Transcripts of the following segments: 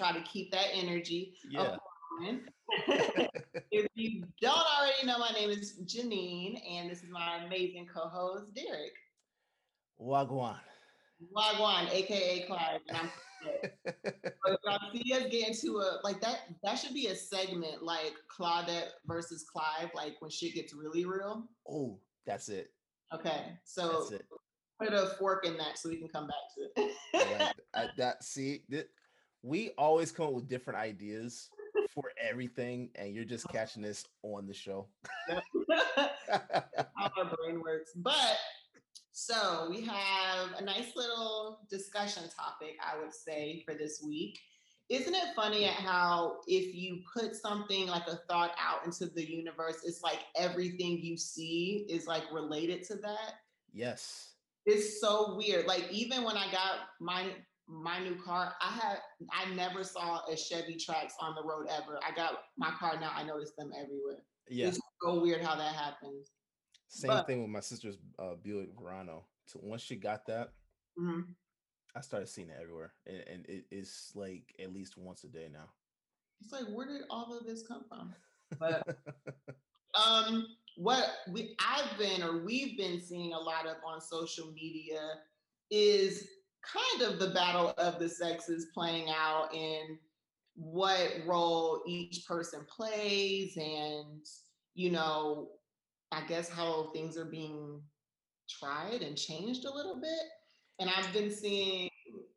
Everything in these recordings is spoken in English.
try to keep that energy. Yeah. if you don't already know, my name is Janine, and this is my amazing co-host Derek. Wagwan. Wagwan, aka Clive, and y'all see us get into a like that. That should be a segment like Claudette versus Clive, like when shit gets really real. Oh, that's it. Okay, so put a fork in that so we can come back to it. like I, that see that we always come up with different ideas for everything, and you're just uh-huh. catching this on the show. How our brain works, but so we have a nice little discussion topic, I would say, for this week. Isn't it funny at how if you put something like a thought out into the universe, it's like everything you see is like related to that? Yes. It's so weird. Like even when I got my my new car, I had I never saw a Chevy Trax on the road ever. I got my car now, I notice them everywhere. Yeah. It's so weird how that happens. Same but, thing with my sister's uh, Buick Verano. So once she got that, mm-hmm. I started seeing it everywhere, and, and it is like at least once a day now. It's like, where did all of this come from? But um, what we I've been or we've been seeing a lot of on social media is kind of the battle of the sexes playing out in what role each person plays and you know i guess how things are being tried and changed a little bit. And i've been seeing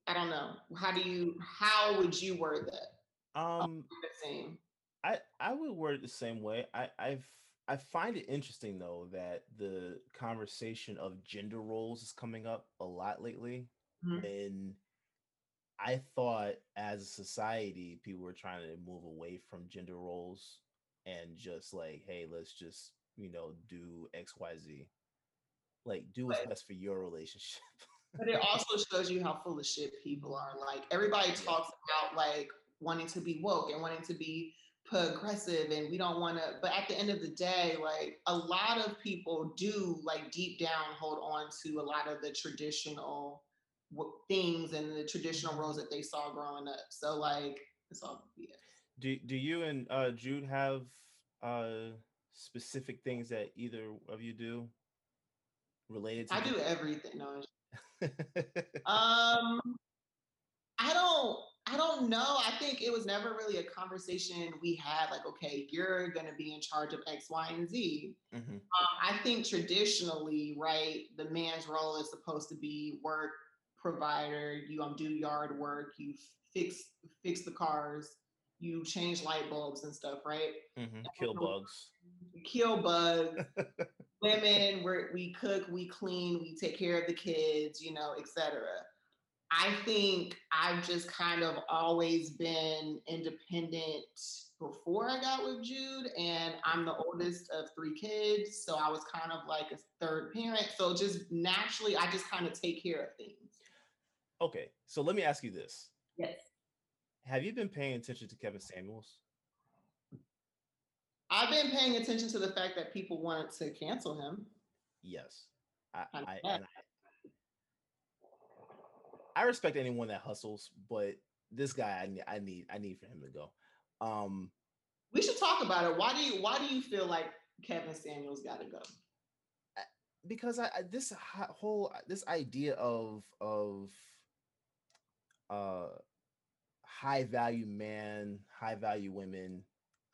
i don't know how do you how would you word that? Um same. I i would word it the same way. I i've I find it interesting though that the conversation of gender roles is coming up a lot lately. Mm-hmm. And I thought as a society, people were trying to move away from gender roles and just like, hey, let's just, you know, do XYZ. Like, do what's best for your relationship. but it also shows you how full of shit people are. Like, everybody talks about like wanting to be woke and wanting to be progressive and we don't want to but at the end of the day like a lot of people do like deep down hold on to a lot of the traditional things and the traditional roles that they saw growing up. So like it's all BS. Do do you and uh, Jude have uh, specific things that either of you do related to? I do everything. No. um, I don't. I don't know. I think it was never really a conversation we had. Like, okay, you're going to be in charge of X, Y, and Z. Mm-hmm. Um, I think traditionally, right, the man's role is supposed to be work, provider, you um, do yard work, you fix fix the cars, you change light bulbs and stuff, right? Mm-hmm. Kill bugs. Kill bugs. Women, we we cook, we clean, we take care of the kids, you know, etc. I think I've just kind of always been independent before I got with Jude, and I'm the oldest of three kids. So I was kind of like a third parent. So just naturally, I just kind of take care of things. Okay, so let me ask you this. Yes. Have you been paying attention to Kevin Samuels? I've been paying attention to the fact that people wanted to cancel him. Yes. I I, I, I, respect anyone that hustles, but this guy I need I need I need for him to go. Um we should talk about it. Why do you why do you feel like Kevin Samuels got to go? Because I, this whole this idea of of uh high value man, high value women,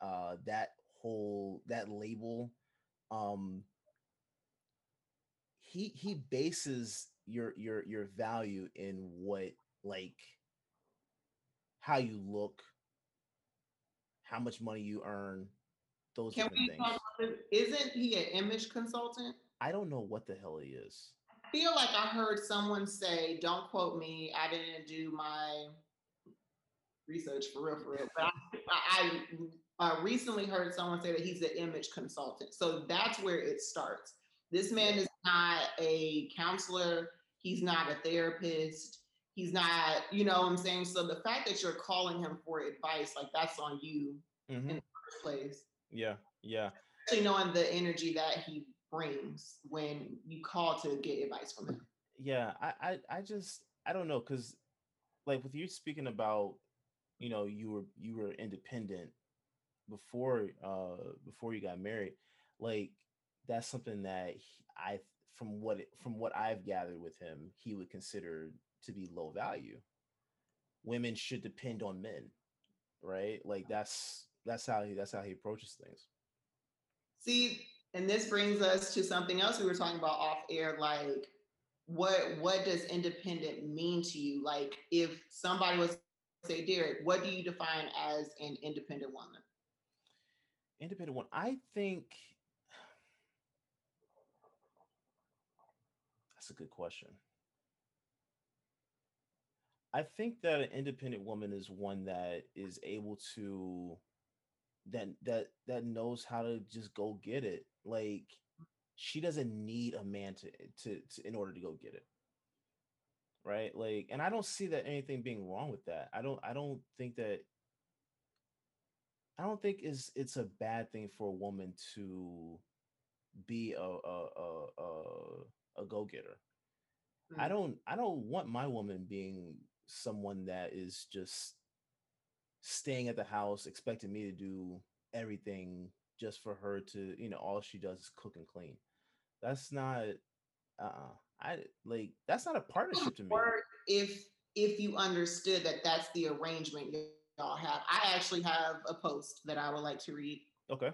uh that whole that label um he he bases your your your value in what like how you look how much money you earn those Can we things. Isn't he an image consultant i don't know what the hell he is feel like I heard someone say, don't quote me, I didn't do my research for real, for real. But I, I uh, recently heard someone say that he's an image consultant. So that's where it starts. This man is not a counselor, he's not a therapist, he's not, you know what I'm saying? So the fact that you're calling him for advice, like that's on you mm-hmm. in the first place. Yeah, yeah. Especially knowing the energy that he brings when you call to get advice from him. yeah, I, I, I just, I don't know, because like with you speaking about, you know, you were you were independent before uh before you got married, like that's something that he, I from what it, from what I've gathered with him, he would consider to be low value. Women should depend on men, right? Like that's that's how he that's how he approaches things. See, and this brings us to something else we were talking about off air, like what what does independent mean to you? Like if somebody was say, Derek, what do you define as an independent woman? Independent one. I think that's a good question. I think that an independent woman is one that is able to that that that knows how to just go get it. Like she doesn't need a man to, to, to in order to go get it right like and i don't see that anything being wrong with that i don't i don't think that i don't think is it's a bad thing for a woman to be a a a, a, a go-getter mm. i don't i don't want my woman being someone that is just staying at the house expecting me to do everything just for her to you know all she does is cook and clean that's not uh I like that's not a partnership to me. Or if if you understood that that's the arrangement y'all have. I actually have a post that I would like to read. Okay.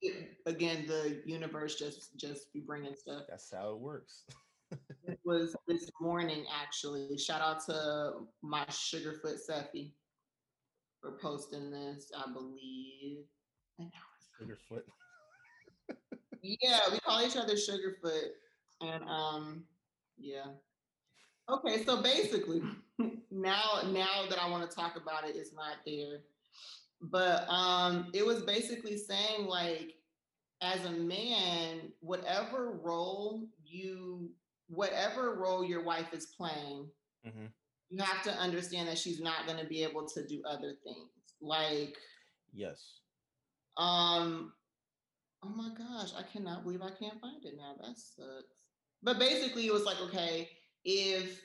It, again, the universe just just be bringing stuff. That's how it works. it was this morning actually. Shout out to my Sugarfoot Seffi for posting this. I believe. I Sugarfoot yeah, we call each other Sugarfoot. And um, yeah. Okay, so basically, now now that I want to talk about it, it's not there. But um, it was basically saying like, as a man, whatever role you, whatever role your wife is playing, mm-hmm. You have to understand that she's not going to be able to do other things. Like, yes. Um, oh my gosh, I cannot believe I can't find it now. That sucks. But basically, it was like, okay, if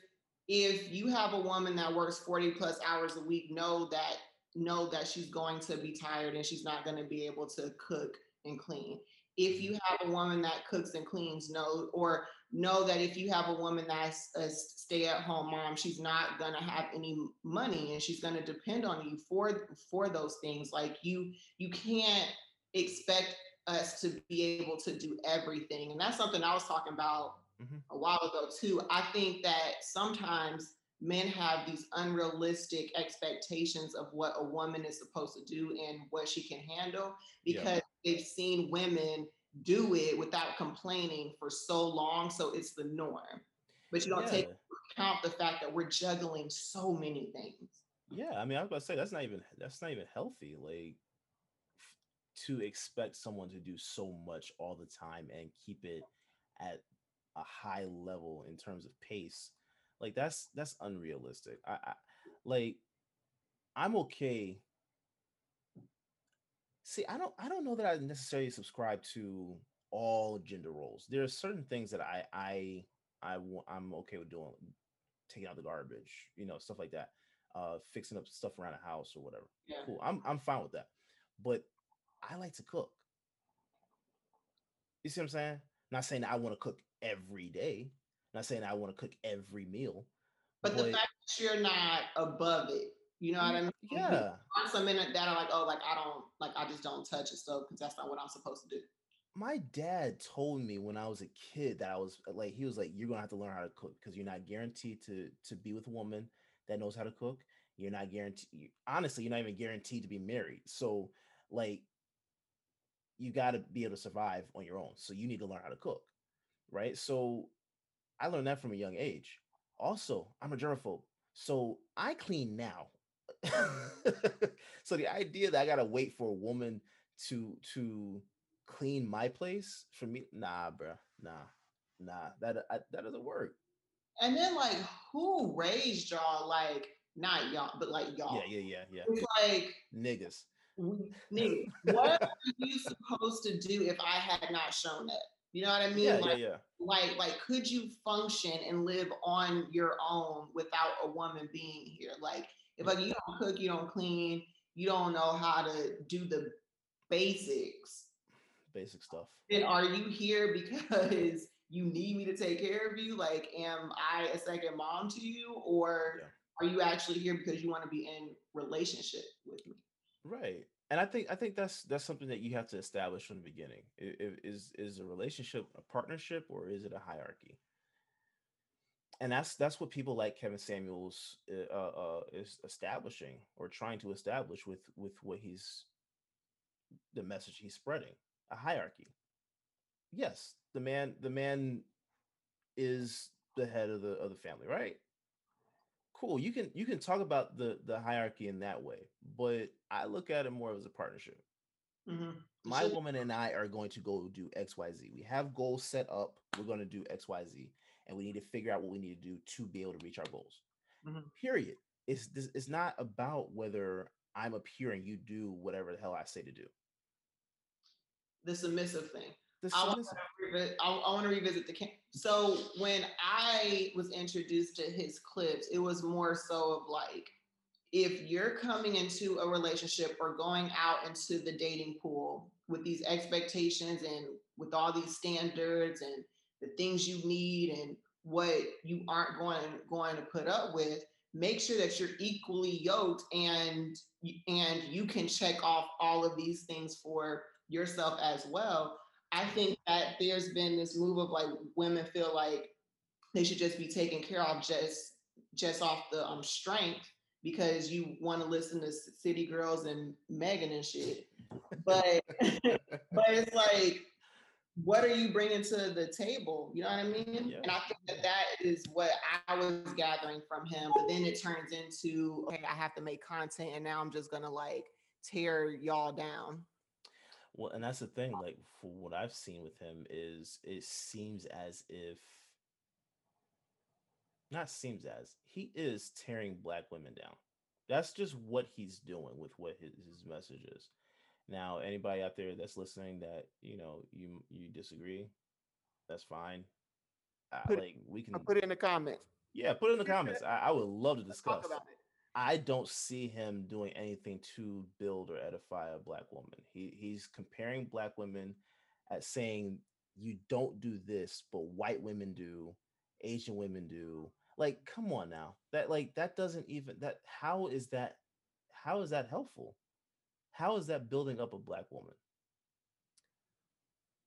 if you have a woman that works 40 plus hours a week, know that know that she's going to be tired and she's not going to be able to cook and clean. If you mm-hmm. have a woman that cooks and cleans, know or know that if you have a woman that's a stay-at-home mom, she's not going to have any money and she's going to depend on you for for those things. Like you you can't expect us to be able to do everything. And that's something I was talking about mm-hmm. a while ago too. I think that sometimes men have these unrealistic expectations of what a woman is supposed to do and what she can handle because yeah. They've seen women do it without complaining for so long. So it's the norm. But you don't yeah. take account the fact that we're juggling so many things. Yeah, I mean, I was about to say that's not even that's not even healthy. Like to expect someone to do so much all the time and keep it at a high level in terms of pace like that's that's unrealistic i, I like i'm okay see i don't i don't know that i necessarily subscribe to all gender roles there are certain things that i i i i'm okay with doing taking out the garbage you know stuff like that uh fixing up stuff around the house or whatever yeah. cool i'm i'm fine with that but I like to cook. You see what I'm saying? Not saying I want to cook every day. Not saying I want to cook every meal. But, but, the fact that you're not above it, you know what I mm-hmm. mean? Yeah. On some minute that are like, oh, like I don't, like I just don't touch it stuff because that's not what I'm supposed to do. My dad told me when I was a kid that I was uh, like, he was like, you're gonna have to learn how to cook because you're not guaranteed to to be with a woman that knows how to cook. You're not guaranteed. Honestly, you're not even guaranteed to be married. So, like, you got to be able to survive on your own. So you need to learn how to cook, right? So I learned that from a young age. Also, I'm a germaphobe, so I clean now. so the idea that I gotta wait for a woman to to clean my place for me, nah, bro, nah, nah, that I, that doesn't work. And then like, who raised y'all? Like, not y'all, but like y'all. Yeah, yeah, yeah, yeah. It's like niggas nigga, what are you supposed to do if I had not shown that? You know what I mean? Yeah, like, yeah, yeah. Like, like, could you function and live on your own without a woman being here? Like, if like you mm-hmm. don't cook, you don't clean, you don't know how to do the basics, basic stuff. Then are you here because you need me to take care of you? Like, am I a second mom to you, or yeah. are you actually here because you want to be in relationship with me? Right and I think I think that's that's something that you have to establish from the beginning. Is is a relationship a partnership or is it a hierarchy? And that's that's what people like Kevin Samuels uh, uh, uh, is establishing or trying to establish with with what he's the message he's spreading a hierarchy. Yes, the man the man is the head of the of the family, right? cool you can you can talk about the the hierarchy in that way but i look at it more as a partnership mm-hmm. my woman and i are going to go do xyz we have goals set up we're going to do xyz and we need to figure out what we need to do to be able to reach our goals mm-hmm. period it's this it's not about whether i'm up here and you do whatever the hell i say to do the submissive thing I want, I, I want to revisit the camp. So when I was introduced to his clips, it was more so of like, if you're coming into a relationship or going out into the dating pool with these expectations and with all these standards and the things you need and what you aren't going going to put up with, make sure that you're equally yoked and and you can check off all of these things for yourself as well I think that there's been this move of like women feel like they should just be taken care of just just off the um strength because you want to listen to City Girls and Megan and shit. But but it's like, what are you bringing to the table? You know what I mean? Yeah. And I think that that is what I was gathering from him. But then it turns into, okay, I have to make content, and now I'm just gonna like tear y'all down. Well, and that's the thing. Like, for what I've seen with him, is it seems as if, not seems as he is tearing black women down. That's just what he's doing with what his, his message is. Now, anybody out there that's listening that you know you you disagree, that's fine. Uh, like we can I'll put it in the comments. Yeah, put it in the comments. I, I would love to discuss. I don't see him doing anything to build or edify a black woman. He he's comparing black women at saying you don't do this, but white women do, Asian women do. Like, come on now. That like that doesn't even that how is that how is that helpful? How is that building up a black woman?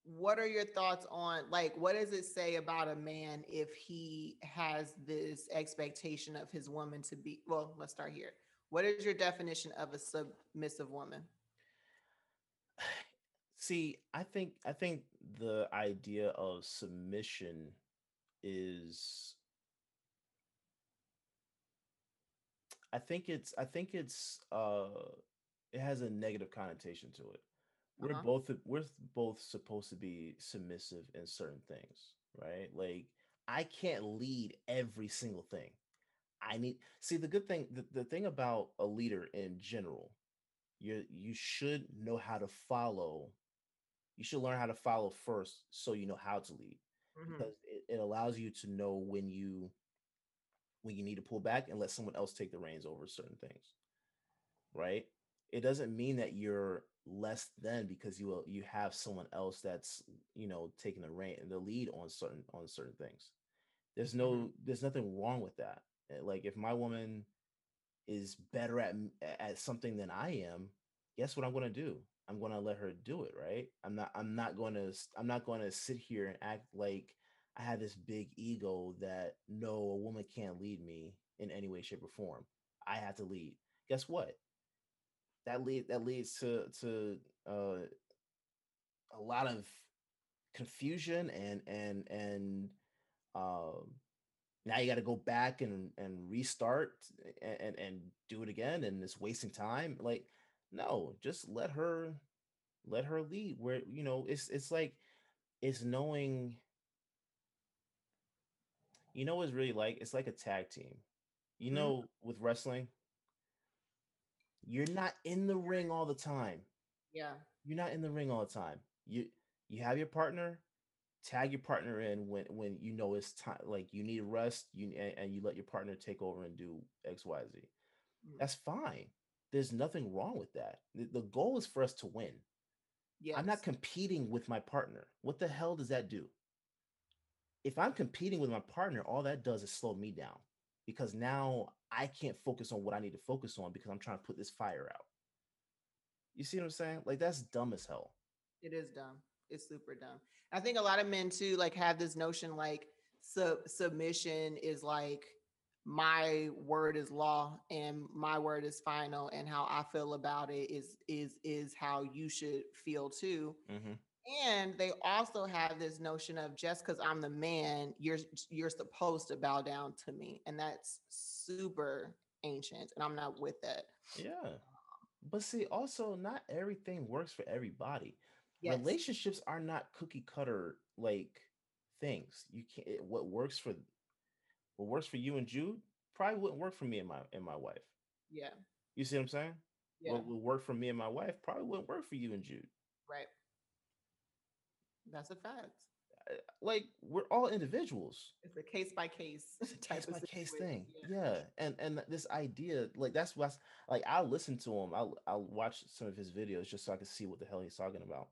what are your thoughts on like what does it say about a man if he has this expectation of his woman to be well let's start here what is your definition of a submissive woman see i think i think the idea of submission is i think it's i think it's uh it has a negative connotation to it we're uh-huh. both we're both supposed to be submissive in certain things, right? Like I can't lead every single thing. I need see the good thing the, the thing about a leader in general, you you should know how to follow. You should learn how to follow first so you know how to lead. Mm-hmm. Because it, it allows you to know when you when you need to pull back and let someone else take the reins over certain things. Right? It doesn't mean that you're less than because you will you have someone else that's you know taking the reign and the lead on certain on certain things. There's no mm-hmm. there's nothing wrong with that. Eh, like if my woman is better at at something than i am guess what i'm going to do? I'm going to let her do it right? I'm not i'm not going to i'm not going to sit here and act like i have this big ego that no a woman can't lead me in any way shape or form. I have to lead. Guess what that lead that leads to to uh, a lot of confusion and and and um, now you got to go back and and restart and, and and do it again and it's wasting time like no just let her let her lead where you know it's it's like it's knowing you know what's really like it's like a tag team you mm-hmm. know mm-hmm. with wrestling you're not in the ring all the time. Yeah. You're not in the ring all the time. You you have your partner tag your partner in when when you know it's time like you need rest you and, and you let your partner take over and do xyz mm. that's fine there's nothing wrong with that the, the goal is for us to win Yeah, i'm not competing with my partner what the hell does that do if i'm competing with my partner all that does is slow me down because now i can't focus on what i need to focus on because i'm trying to put this fire out you see what i'm saying like that's dumb as hell it is dumb it's super dumb. I think a lot of men too like have this notion like sub submission is like my word is law and my word is final and how I feel about it is is is how you should feel too. Mm-hmm. And they also have this notion of just because I'm the man, you're you're supposed to bow down to me, and that's super ancient, and I'm not with that. Yeah, um, but see, also not everything works for everybody. Yes. Relationships are not cookie cutter like things. You can't. What works for what works for you and Jude probably wouldn't work for me and my and my wife. Yeah. You see what I'm saying? Yeah. What would work for me and my wife probably wouldn't work for you and Jude. Right. That's a fact. Like we're all individuals. It's a case by case case by case thing. Yeah. yeah. And and this idea, like that's what's like I'll listen to him. I'll I'll watch some of his videos just so I can see what the hell he's talking about.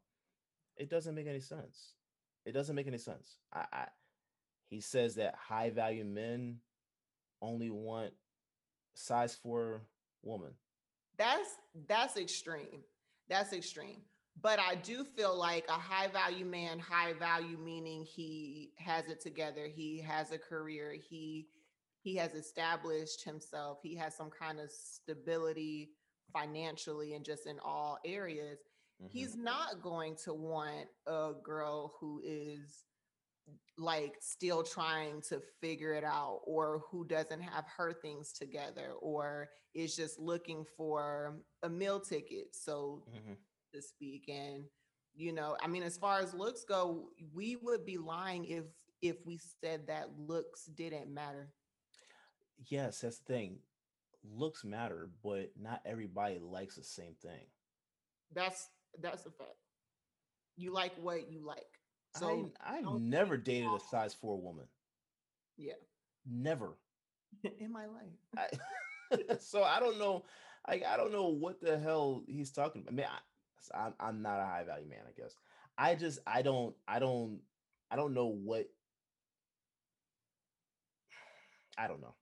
It doesn't make any sense. It doesn't make any sense. I, I he says that high value men only want size four woman. That's that's extreme. That's extreme. But I do feel like a high value man, high value meaning he has it together, he has a career, he he has established himself, he has some kind of stability financially and just in all areas. Mm-hmm. He's not going to want a girl who is like still trying to figure it out or who doesn't have her things together or is just looking for a meal ticket so mm-hmm. To speak and you know i mean as far as looks go we would be lying if if we said that looks didn't matter yes that's the thing looks matter but not everybody likes the same thing that's that's a fact. You like what you like. So I, I've never dated a size four woman. Yeah. Never. In my life. I, so I don't know. Like I don't know what the hell he's talking about. I mean, I, I'm I'm not a high value man. I guess. I just I don't I don't I don't know what. I don't know.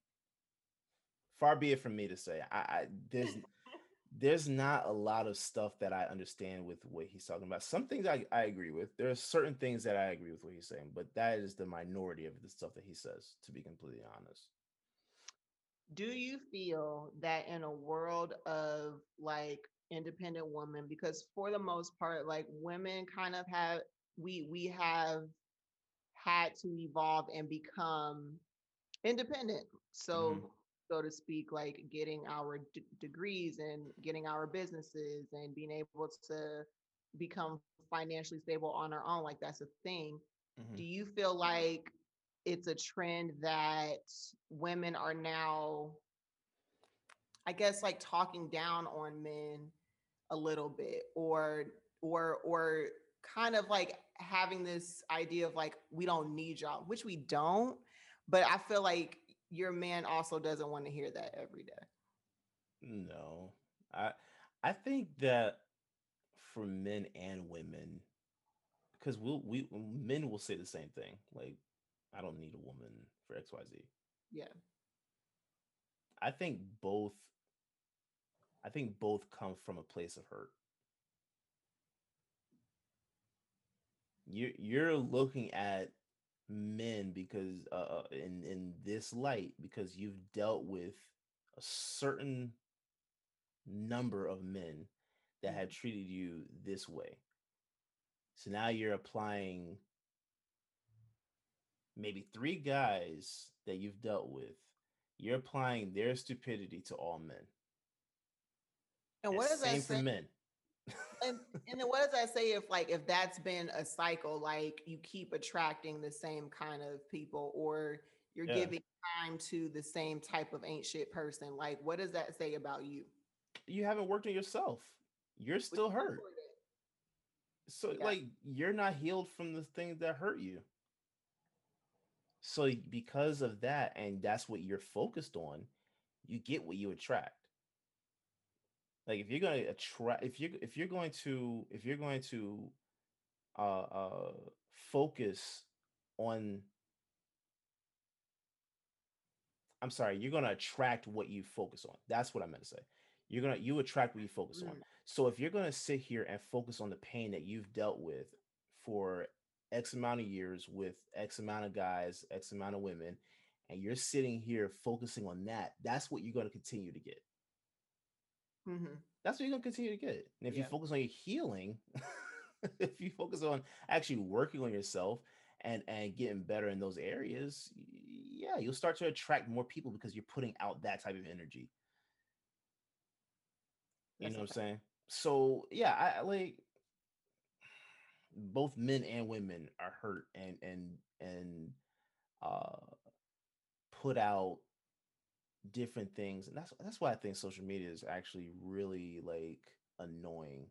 Far be it from me to say. I, I there's there's not a lot of stuff that I understand with what he's talking about. Some things I, I agree with. There are certain things that I agree with what he's saying, but that is the minority of the stuff that he says, to be completely honest. Do you feel that in a world of like independent women, because for the most part, like women kind of have we we have had to evolve and become independent. So mm-hmm so to speak, like getting our d- degrees and getting our businesses and being able to become financially stable on our own, like that's a thing. Mm-hmm. Do you feel like it's a trend that women are now, I guess, like talking down on men a little bit, or or or kind of like having this idea of like we don't need y'all, which we don't. But I feel like your man also doesn't want to hear that every day. No. I I think that for men and women because we'll we men will say the same thing like I don't need a woman for XYZ. Yeah. I think both I think both come from a place of hurt. You you're looking at men because uh, uh, in in this light because you've dealt with a certain number of men that have mm-hmm. treated you this way. So now you're applying maybe three guys that you've dealt with. You're applying their stupidity to all men. And what does same that say? for men? and and then what does that say if like if that's been a cycle like you keep attracting the same kind of people or you're yeah. giving time to the same type of ain't shit person like what does that say about you you haven't worked on yourself you're still hurt So yeah. like you're not healed from the things that hurt you. So because of that, and that's what you're focused on, you get what you attract. Like if you're going to attract, if you if you're going to if you're going to uh, uh, focus on I'm sorry, you're gonna attract what you focus on. That's what I meant to say. You're gonna you attract what you focus mm. on. So if you're gonna sit here and focus on the pain that you've dealt with for X amount of years with X amount of guys, X amount of women, and you're sitting here focusing on that, that's what you're gonna continue to get. Mm-hmm. That's what you're gonna continue to get. And if yeah. you focus on your healing, if you focus on actually working on yourself and and getting better in those areas, yeah, you'll start to attract more people because you're putting out that type of energy. You That's know what I'm saying? So yeah, I like both men and women are hurt and and and uh put out different things and that's that's why i think social media is actually really like annoying.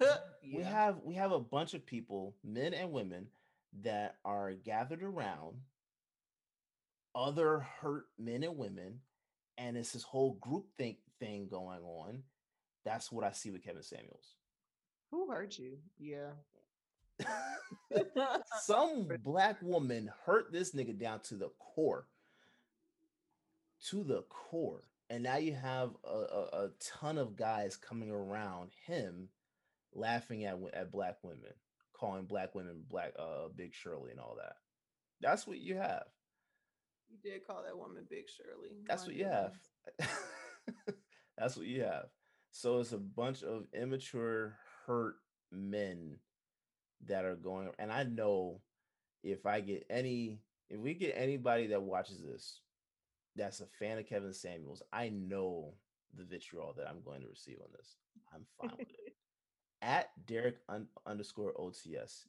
Yeah. we have we have a bunch of people men and women that are gathered around other hurt men and women and it's this whole group think thing going on. That's what i see with kevin samuels. Who hurt you? Yeah. Some black woman hurt this nigga down to the core to the core and now you have a, a, a ton of guys coming around him laughing at at black women calling black women black uh big shirley and all that. That's what you have. You did call that woman big shirley that's what you have. that's what you have. So it's a bunch of immature hurt men that are going and i know if i get any if we get anybody that watches this that's a fan of kevin samuels i know the vitriol that i'm going to receive on this. I'm fine with it. At derrick un- underscore ots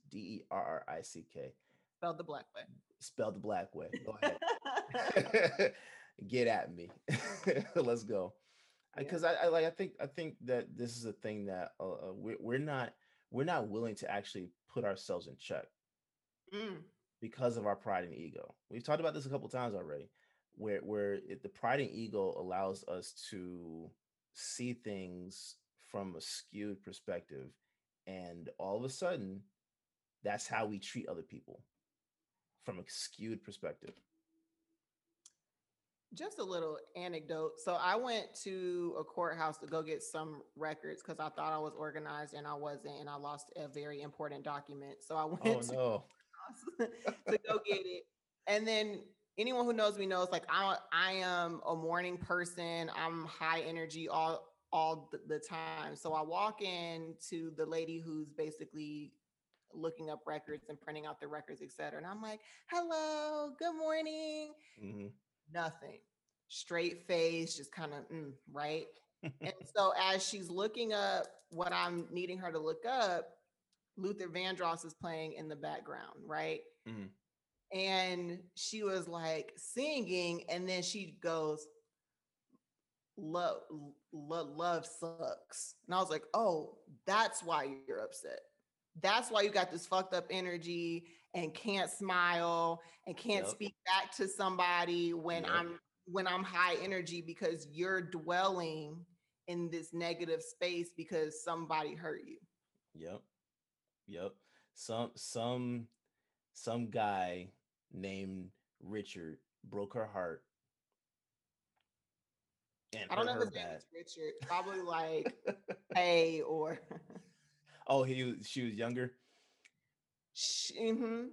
d-e-r-r-i-c-k spelled the black way. Spelled the black way. Go ahead. Get at me. Let's go. Because yeah. I, I, like i think i think that this is a thing that uh, uh we're, we're not we're not willing to actually put ourselves in check mm. because of our pride and ego. We've talked about this a couple times already, where where it, the pride and ego allows us to see things from a skewed perspective, and all of a sudden, that's how we treat other people from a skewed perspective just a little anecdote. So I went to a courthouse to go get some records because I thought I was organized and I wasn't, and I lost a very important document. So I went oh, no. to go get it. And then anyone who knows me knows like I I am a morning person. I'm high energy all all the time. So I walk in to the lady who's basically looking up records and printing out the records, etc. And I'm like, "Hello, good morning." Mm-hmm nothing, straight face, just kind of mm, right. and so as she's looking up what I'm needing her to look up, Luther Vandross is playing in the background, right? Mm-hmm. And she was like singing, and then she goes, love, love, love sucks. And I was like, oh, that's why you're upset. That's why you got this fucked up energy and can't smile and can't yep. speak back to somebody when yep. I'm when I'm high energy because you're dwelling in this negative space because somebody hurt you. Yep. Yep. Some some some guy named Richard broke her heart. And I don't know if his name is Richard. Probably like A or Oh, he she was younger. Mm-hmm.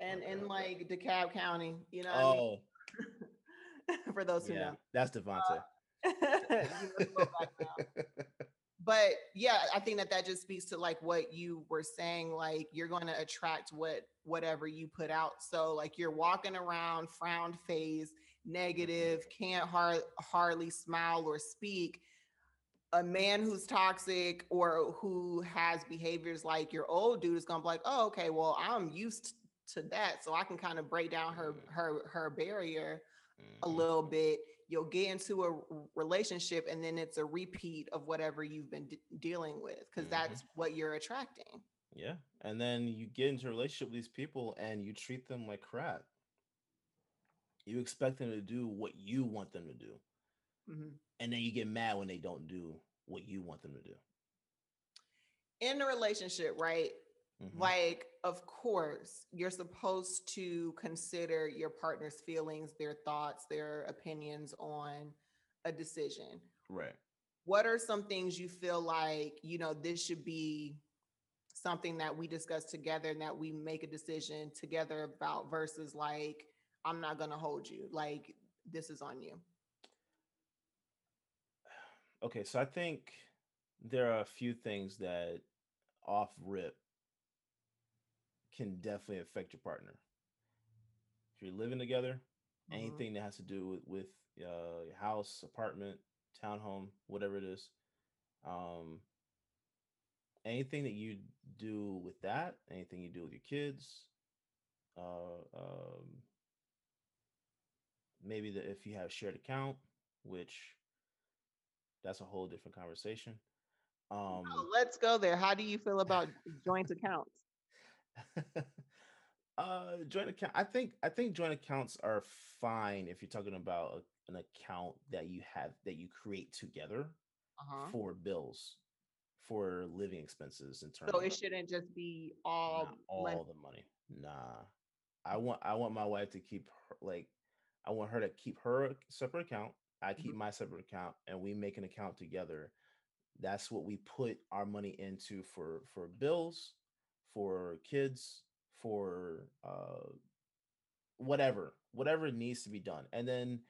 And in like DeKalb County, you know. Oh. I mean? For those who yeah, know, that's Devontae. Uh, but yeah, I think that that just speaks to like what you were saying. Like you're going to attract what whatever you put out. So like you're walking around frown face, negative, can't hard, hardly smile or speak a man who's toxic or who has behaviors like your old dude is gonna be like, oh, okay, well, I'm used to that, so I can kind of break down her her her barrier. a mm-hmm. little bit you'll get into a relationship and then it's a repeat of whatever you've been d- dealing with because mm-hmm. that's what you're attracting yeah and then you get into a relationship with these people and you treat them like crap you expect them to do what you want them to do mm-hmm. and then you get mad when they don't do what you want them to do in a relationship right Mm-hmm. Like, of course, you're supposed to consider your partner's feelings, their thoughts, their opinions on a decision. Right. What are some things you feel like, you know, this should be something that we discuss together and that we make a decision together about versus like, I'm not going to hold you. Like, this is on you. Okay. So I think there are a few things that off rip can definitely affect your partner. If you're living together, mm-hmm. anything that has to do with, with uh, your house, apartment, townhome, whatever it is, um, anything that you do with that, anything you do with your kids, uh, um, maybe the, if you have shared account, which that's a whole different conversation. Um, oh, let's go there. How do you feel about joint accounts? uh joint account i think i think joint accounts are fine if you're talking about a, an account that you have that you create together uh-huh. for bills for living expenses in terms so it shouldn't just be all all money. the money nah i want i want my wife to keep her, like i want her to keep her separate account i keep mm-hmm. my separate account and we make an account together that's what we put our money into for for bills for kids, for uh, whatever, whatever needs to be done. And then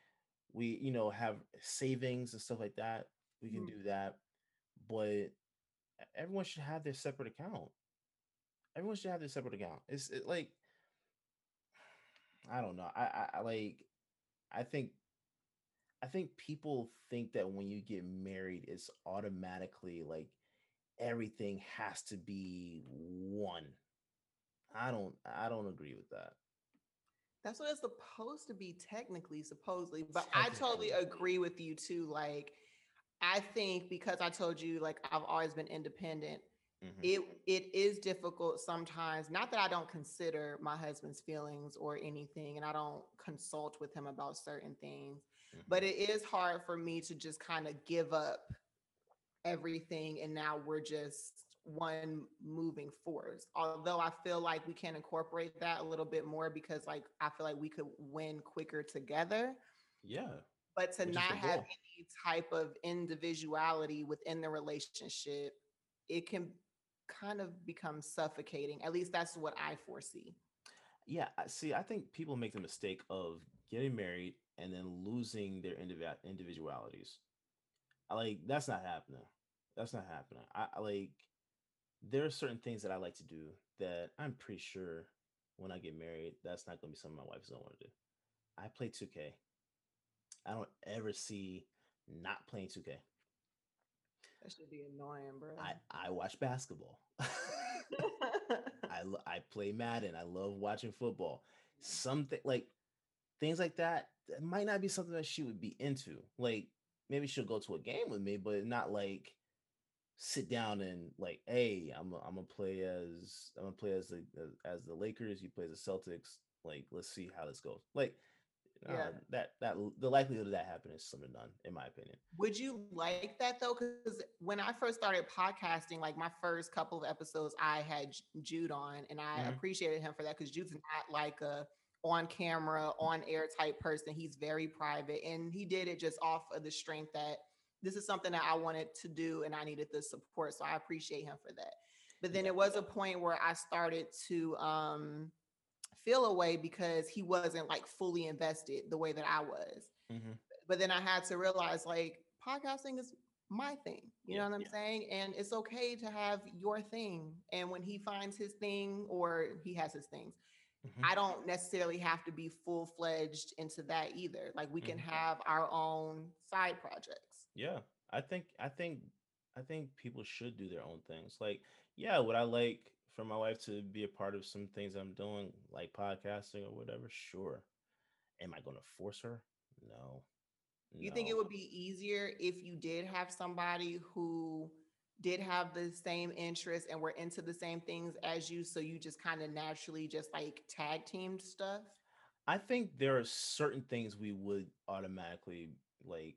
we, you know, have savings and stuff like that. We can mm. do that. But everyone should have their separate account. Everyone should have their separate account. It's it, like, I don't know. I, I, I like, I think I think people think that when you get married, it's automatically like everything has to be one. I don't I don't agree with that. That's what it's supposed to be technically, supposedly. But I totally agree with you too. Like, I think because I told you, like, I've always been independent. Mm-hmm. It it is difficult sometimes. Not that I don't consider my husband's feelings or anything, and I don't consult with him about certain things. Mm-hmm. But it is hard for me to just kind of give up everything and now we're just one moving force. Although i feel like we can incorporate that a little bit more because like i feel like we could win quicker together. Yeah. But to not have any type of individuality within the relationship it can kind of become suffocating. At least that's what i foresee. Yeah see i think people make the mistake of getting married and then losing their individualities like that's not happening. That's not happening. I, I like there are certain things that I like to do that I'm pretty sure when I get married, that's not gonna be something my wife's gonna want to do. I play 2K. I don't ever see not playing 2K. That should be annoying, bro. I, I watch basketball. I I play Madden. I love watching football. Something like things like that, that might not be something that she would be into. Like maybe she'll go to a game with me, but not like sit down and like, hey, I'm a, I'm gonna play as I'm gonna play as the as the Lakers. You play as the Celtics. Like, let's see how this goes. Like, yeah. Uh, that that the likelihood of that happening is slim to none, in my opinion. Would you like that though? Because when I first started podcasting, like my first couple of episodes, I had Jude on, and I mm-hmm. appreciated him for that because Jude's not like a on camera, on air type person. He's very private and he did it just off of the strength that this is something that I wanted to do and I needed the support. So I appreciate him for that. But then it was a point where I started to um, feel away because he wasn't like fully invested the way that I was. Mm-hmm. But then I had to realize like podcasting is my thing. You yeah, know what I'm yeah. saying? And it's okay to have your thing. And when he finds his thing or he has his things, Mm-hmm. I don't necessarily have to be full fledged into that either. Like we can mm-hmm. have our own side projects. Yeah. I think I think I think people should do their own things. Like, yeah, would I like for my wife to be a part of some things I'm doing, like podcasting or whatever? Sure. Am I going to force her? No. You no. think it would be easier if you did have somebody who did have the same interests and were into the same things as you, so you just kind of naturally just like tag teamed stuff? I think there are certain things we would automatically like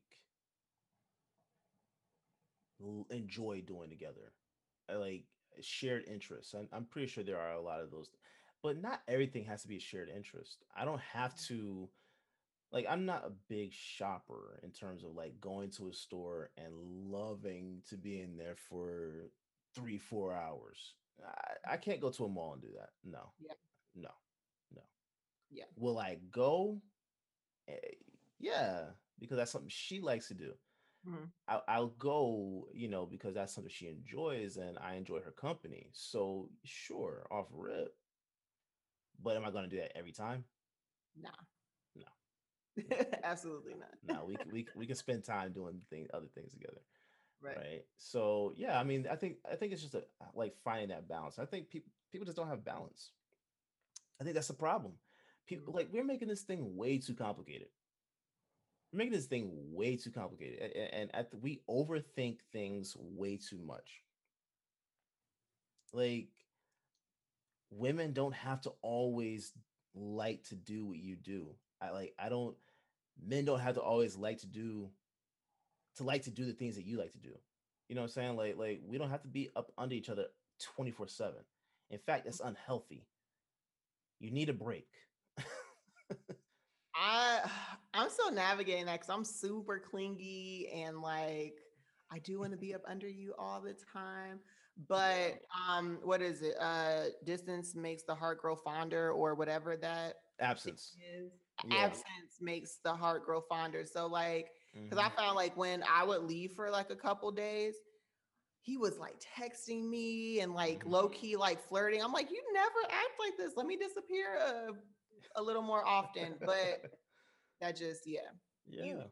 enjoy doing together, uh, like shared interests. I'm, I'm pretty sure there are a lot of those, but not everything has to be a shared interest. I don't have mm. to like I'm not a big shopper in terms of like going to a store and loving to be in there for three, four hours. I, I can't go to a mall and do that. No. Yeah. No. No. Yeah. Will I go? Eh, yeah, because that's something she likes to do. Mm-hmm. I'll, I'll go, you know, because that's something she enjoys and I enjoy her company. So sure, off rip. But am I going to do that every time? Nah. Absolutely not. no, we we we can spend time doing things, other things together. Right. right. So yeah, I mean, I think I think it's just a, like finding that balance. I think people people just don't have balance. I think that's the problem. People mm-hmm. like we're making this thing way too complicated. We're making this thing way too complicated, and, and at the, we overthink things way too much. Like women don't have to always like to do what you do. I like I don't men don't have to always like to do to like to do the things that you like to do. You know what I'm saying? Like like we don't have to be up under each other 24/7. In fact, it's unhealthy. You need a break. I I'm still navigating that cuz I'm super clingy and like I do want to be up under you all the time. But um what is it? Uh distance makes the heart grow fonder or whatever that absence is yeah. absence makes the heart grow fonder. So like, because mm-hmm. I found like when I would leave for like a couple days, he was like texting me and like mm-hmm. low key like flirting. I'm like, you never act like this. Let me disappear a, a little more often. But that just yeah. Yeah. You,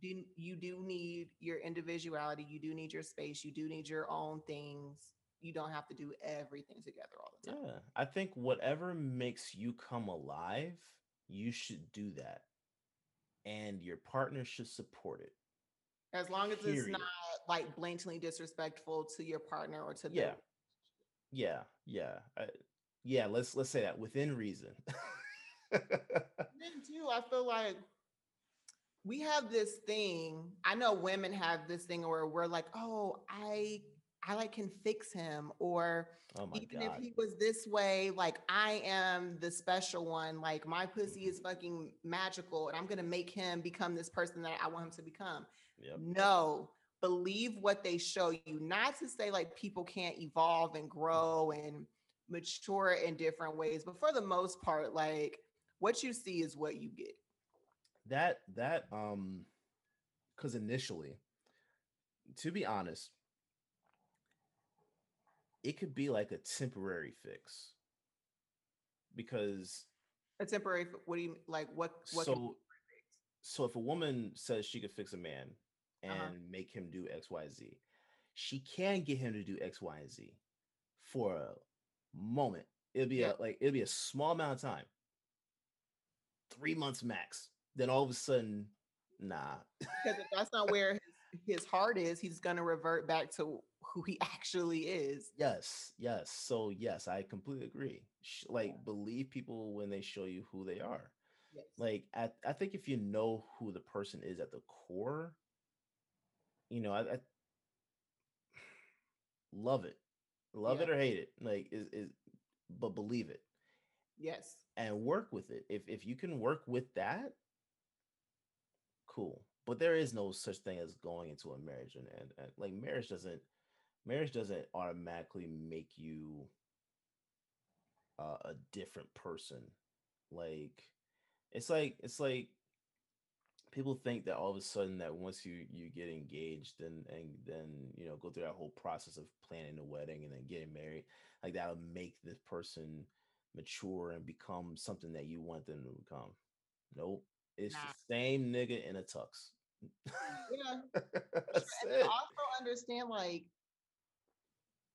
you do you do need your individuality. You do need your space. You do need your own things. You don't have to do everything together all the time. Yeah. I think whatever makes you come alive you should do that. And your partner should support it. As long as Period. it's not like blatantly disrespectful to your partner or to yeah. Them. Yeah, yeah. Uh, yeah, let's let's say that within reason. then too, I feel like we have this thing. I know women have this thing where we're like, oh, I I like can fix him, or oh even God. if he was this way, like I am the special one. Like my pussy is fucking magical, and I'm gonna make him become this person that I want him to become. Yep. No, believe what they show you. Not to say like people can't evolve and grow and mature in different ways, but for the most part, like what you see is what you get. That that um, because initially, to be honest it could be like a temporary fix because a temporary what do you like what what so so if a woman says she could fix a man uh-huh. and uh-huh. make him do xyz she can get him to do x y and z for a moment it'll be yeah. a like it'll be a small amount of time three months max then all of a sudden nah because if that's not where his, his heart is he's gonna revert back to who he actually is. Yes, yes. So yes, I completely agree. Like yeah. believe people when they show you who they are. Yes. Like I, I think if you know who the person is at the core, you know, I, I love it, love yeah. it or hate it. Like is is, but believe it. Yes. And work with it. If if you can work with that, cool. But there is no such thing as going into a marriage and, and, and like marriage doesn't marriage doesn't automatically make you uh, a different person. Like it's like it's like people think that all of a sudden that once you you get engaged and and then you know go through that whole process of planning the wedding and then getting married like that'll make this person mature and become something that you want them to become. Nope. It's nah. the same nigga in a tux. Yeah. And also understand like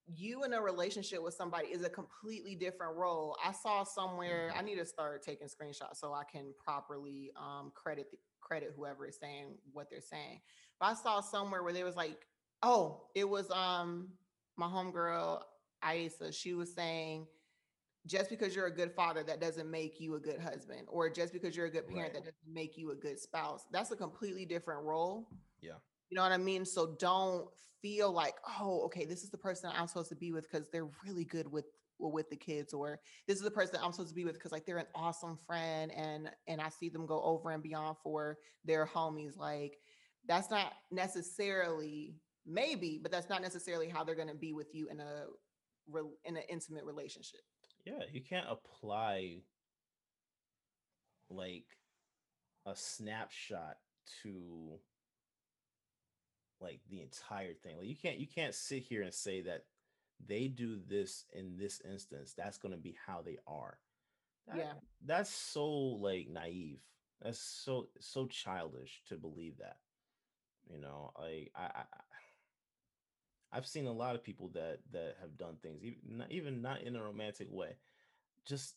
you in a relationship with somebody is a completely different role. I saw somewhere I need to start taking screenshots so I can properly um, credit credit whoever is saying what they're saying. But I saw somewhere where there was like, oh, it was um my homegirl Aisa. She was saying just because you're a good father, that doesn't make you a good husband, or just because you're a good parent, right. that doesn't make you a good spouse. That's a completely different role. Yeah. You know what I mean? So don't feel like, oh, okay, this is the person I'm supposed to be with because they're really good with with the kids, or this is the person I'm supposed to be with because like they're an awesome friend and and I see them go over and beyond for their homies. Like that's not necessarily maybe, but that's not necessarily how they're going to be with you in a in an intimate relationship. Yeah, you can't apply like a snapshot to like the entire thing. Like you can't you can't sit here and say that they do this in this instance. That's going to be how they are. That, yeah, that's so like naive. That's so so childish to believe that. You know, like I, I I've seen a lot of people that that have done things, even not, even not in a romantic way, just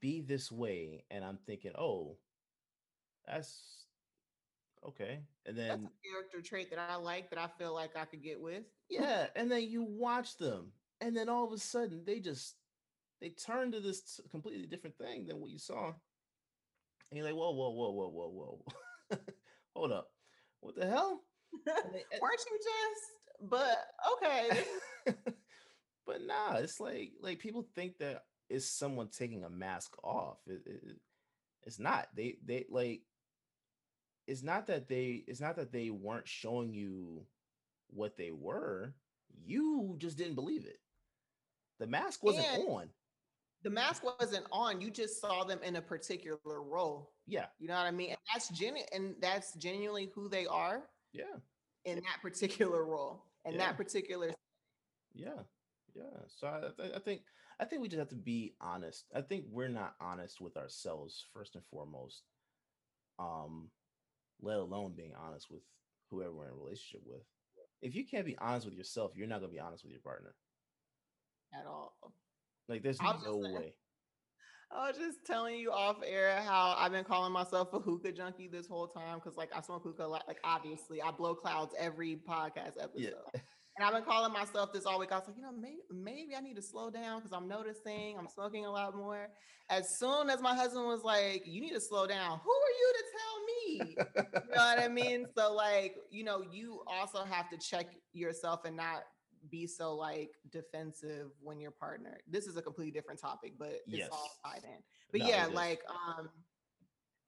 be this way, and I'm thinking, oh, that's okay. And then that's a character trait that I like that I feel like I could get with. Yeah, and then you watch them, and then all of a sudden they just they turn to this completely different thing than what you saw. And you're like, whoa, whoa, whoa, whoa, whoa, whoa. Hold up. What the hell? Eh Weren't you just? But okay. but nah, it's like like people think that it's someone taking a mask off. It, it, it's not. They they like. It's not that they. It's not that they weren't showing you what they were. You just didn't believe it. The mask wasn't and on. The mask wasn't on. You just saw them in a particular role. Yeah. You know what I mean? And that's genuine and that's genuinely who they are. Yeah. In that particular role. In yeah. that particular Yeah. Yeah. So I, I think I think we just have to be honest. I think we're not honest with ourselves first and foremost. Um, let alone being honest with whoever we're in a relationship with. If you can't be honest with yourself, you're not gonna be honest with your partner. At all. Like there's no way. I was just telling you off air how I've been calling myself a hookah junkie this whole time because, like, I smoke hookah. Like, like, obviously, I blow clouds every podcast episode. Yeah. And I've been calling myself this all week. I was like, you know, maybe, maybe I need to slow down because I'm noticing I'm smoking a lot more. As soon as my husband was like, you need to slow down, who are you to tell me? You know what I mean? So, like, you know, you also have to check yourself and not be so like defensive when your partner this is a completely different topic but it's yes. all tied in but no, yeah like um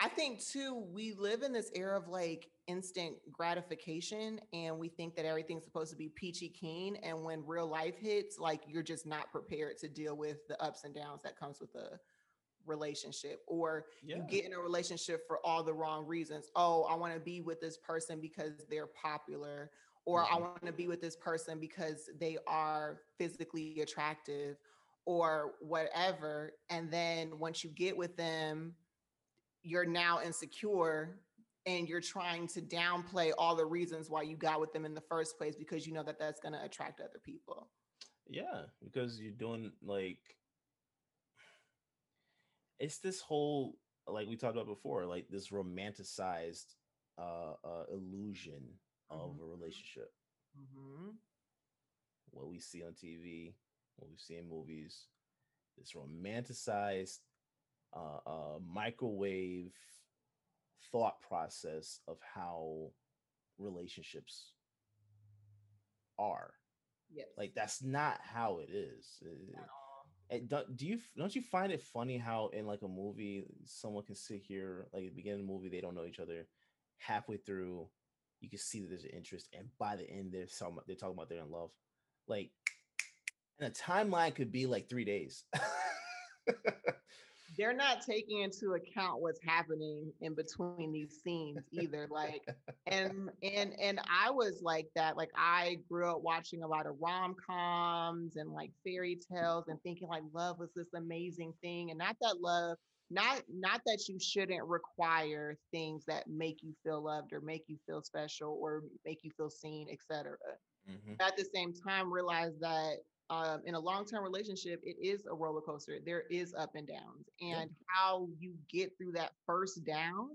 i think too we live in this era of like instant gratification and we think that everything's supposed to be peachy keen and when real life hits like you're just not prepared to deal with the ups and downs that comes with a relationship or yeah. you get in a relationship for all the wrong reasons oh i want to be with this person because they're popular or mm-hmm. I want to be with this person because they are physically attractive or whatever. And then once you get with them, you're now insecure and you're trying to downplay all the reasons why you got with them in the first place because you know that that's going to attract other people. Yeah, because you're doing like it's this whole like we talked about before, like this romanticized uh, uh illusion of mm-hmm. a relationship. Mm-hmm. What we see on TV, what we see in movies, this romanticized uh, uh, microwave thought process of how relationships are. Yes. Like that's not how it is. And don't, do you don't you find it funny how in like a movie someone can sit here like at the beginning of the movie they don't know each other halfway through you can see that there's an interest, and by the end, they're about, they're talking about they're in love. Like, and a timeline could be like three days. they're not taking into account what's happening in between these scenes either like and and and i was like that like i grew up watching a lot of rom-coms and like fairy tales and thinking like love was this amazing thing and not that love not not that you shouldn't require things that make you feel loved or make you feel special or make you feel seen etc mm-hmm. at the same time realize that um, in a long-term relationship it is a roller coaster. There is up and downs and how you get through that first down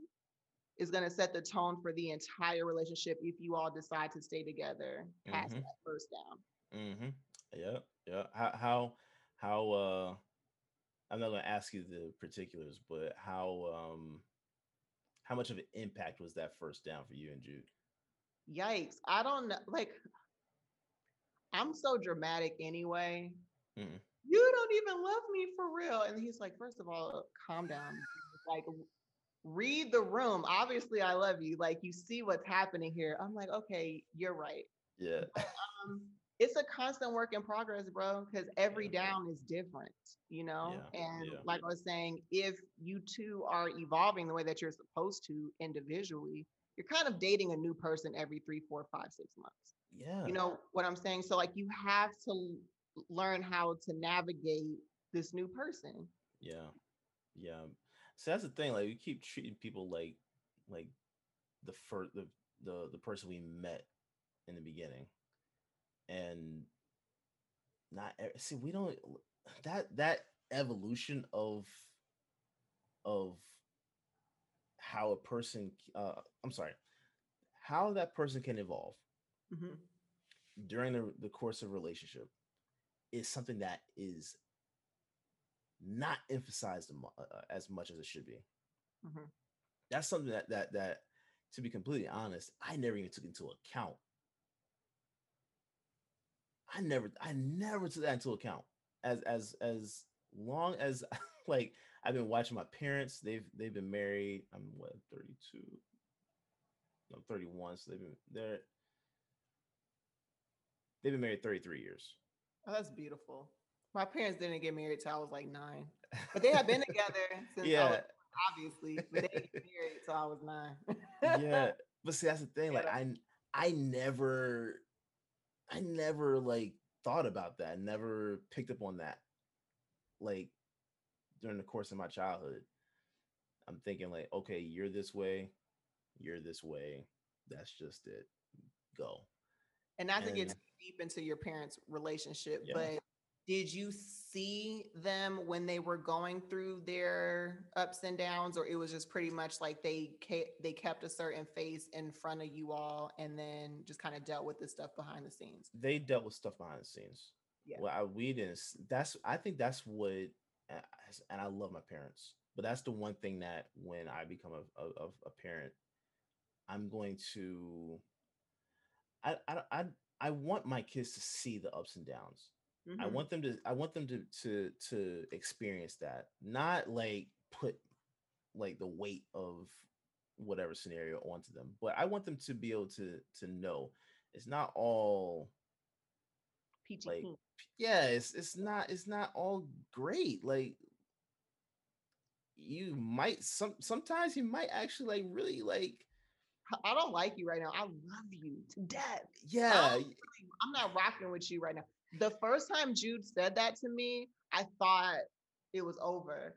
is going to set the tone for the entire relationship if you all decide to stay together past mm-hmm. that first down. Mm-hmm. yeah yeah how how how uh i'm not going to ask you the particulars but how um how much of an impact was that first down for you and jude yikes. I don't know like I'm so dramatic anyway. Mm-mm. You don't even love me for real. And he's like, first of all, calm down. Like, read the room. Obviously, I love you. Like, you see what's happening here. I'm like, okay, you're right. Yeah. But, um, it's a constant work in progress, bro, because every down is different, you know? Yeah. And yeah. like I was saying, if you two are evolving the way that you're supposed to individually, you're kind of dating a new person every three, four, five, six months. Yeah. You know what I'm saying? So like you have to learn how to navigate this new person. Yeah. Yeah. So that's the thing. Like we keep treating people like like the first the the the person we met in the beginning. And not see we don't that that evolution of of how a person uh i'm sorry how that person can evolve mm-hmm. during the, the course of relationship is something that is not emphasized uh, uh, as much as it should be. Mm-hmm. That's something that that that to be completely honest, I never even took into account. I never I never took that into account. As as as long as like I've been watching my parents, they've they've been married. I'm what 32. I'm 31, so they've been they're They've been married 33 years. Oh, that's beautiful. My parents didn't get married till I was like nine, but they have been together since yeah. Was, obviously, but they get married till I was nine. yeah, but see, that's the thing. Like, I, I never, I never like thought about that. Never picked up on that. Like during the course of my childhood, I'm thinking like, okay, you're this way, you're this way. That's just it. Go. And not and, to get deep into your parents' relationship, yeah. but did you see them when they were going through their ups and downs, or it was just pretty much like they they kept a certain face in front of you all, and then just kind of dealt with the stuff behind the scenes? They dealt with stuff behind the scenes. Yeah, well, I, we didn't. That's I think that's what, uh, and I love my parents, but that's the one thing that when I become a, a, a parent, I'm going to. I, I, I I want my kids to see the ups and downs. Mm-hmm. I want them to I want them to to to experience that. Not like put like the weight of whatever scenario onto them, but I want them to be able to to know it's not all peachy like yeah, it's it's not it's not all great. Like you might some sometimes you might actually like really like I don't like you right now. I love you to death. Yeah. I'm not rocking with you right now. The first time Jude said that to me, I thought it was over.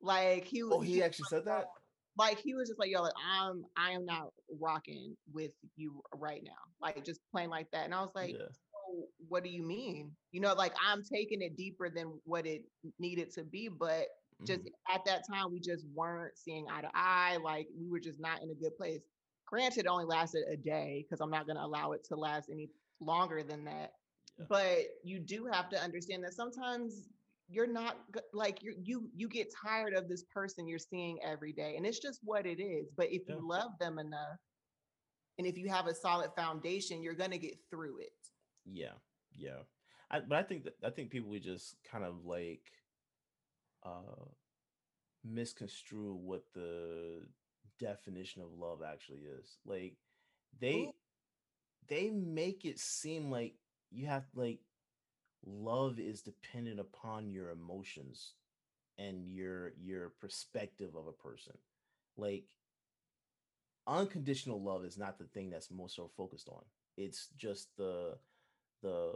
Like he was. Oh, he, he actually said that. Like he was just like, yo, like I'm, I am not rocking with you right now. Like just playing like that, and I was like, yeah. so what do you mean? You know, like I'm taking it deeper than what it needed to be, but just mm-hmm. at that time we just weren't seeing eye to eye. Like we were just not in a good place. Granted, it only lasted a day because I'm not going to allow it to last any longer than that. Yeah. But you do have to understand that sometimes you're not like you you you get tired of this person you're seeing every day and it's just what it is but if yeah. you love them enough and if you have a solid foundation you're going to get through it yeah yeah I, but i think that i think people would just kind of like uh misconstrue what the definition of love actually is. Like they Ooh. they make it seem like you have like love is dependent upon your emotions and your your perspective of a person. Like unconditional love is not the thing that's most so focused on. It's just the the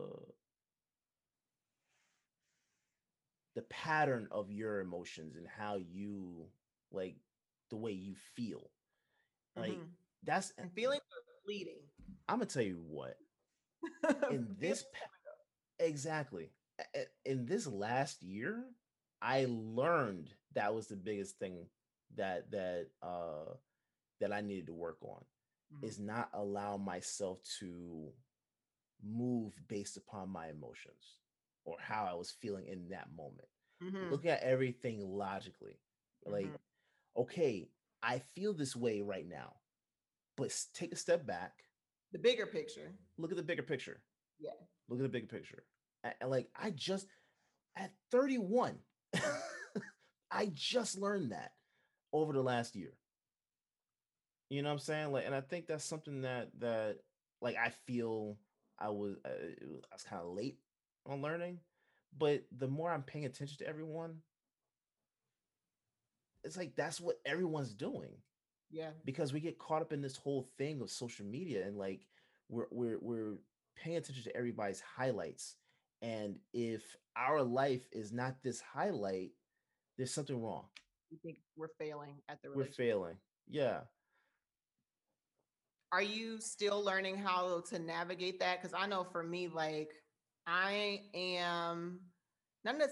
the pattern of your emotions and how you like the way you feel. Like mm-hmm. that's and feelings are fleeting. I'm gonna tell you what. in this exactly in this last year, I learned that was the biggest thing that that uh that I needed to work on mm-hmm. is not allow myself to move based upon my emotions or how I was feeling in that moment. Mm-hmm. Look at everything logically. Like, mm-hmm. Okay, I feel this way right now, but take a step back. The bigger picture. Look at the bigger picture. Yeah. Look at the bigger picture. And like, I just, at 31, I just learned that over the last year. You know what I'm saying? Like, and I think that's something that that like I feel I was uh, I was kind of late on learning, but the more I'm paying attention to everyone, it's like that's what everyone's doing. Yeah. Because we get caught up in this whole thing of social media and like we're we're we're paying attention to everybody's highlights. And if our life is not this highlight, there's something wrong. You think we're failing at the We're failing. Yeah are you still learning how to navigate that? Because I know for me, like I am not this.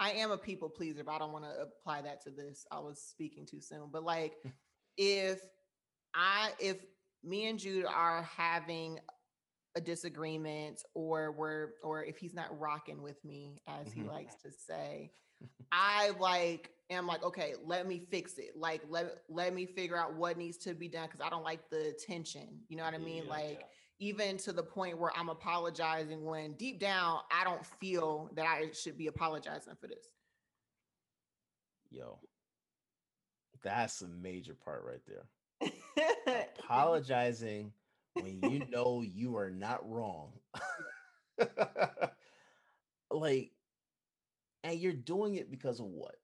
I am a people pleaser, but I don't want to apply that to this. I was speaking too soon. But like, if I if me and Jude are having a disagreement, or we're or if he's not rocking with me, as he mm-hmm. likes to say, I like am like, okay, let me fix it. Like let let me figure out what needs to be done because I don't like the tension. You know what I mean? Yeah, like yeah. Even to the point where I'm apologizing when deep down I don't feel that I should be apologizing for this. Yo, that's a major part right there. apologizing when you know you are not wrong. like and you're doing it because of what?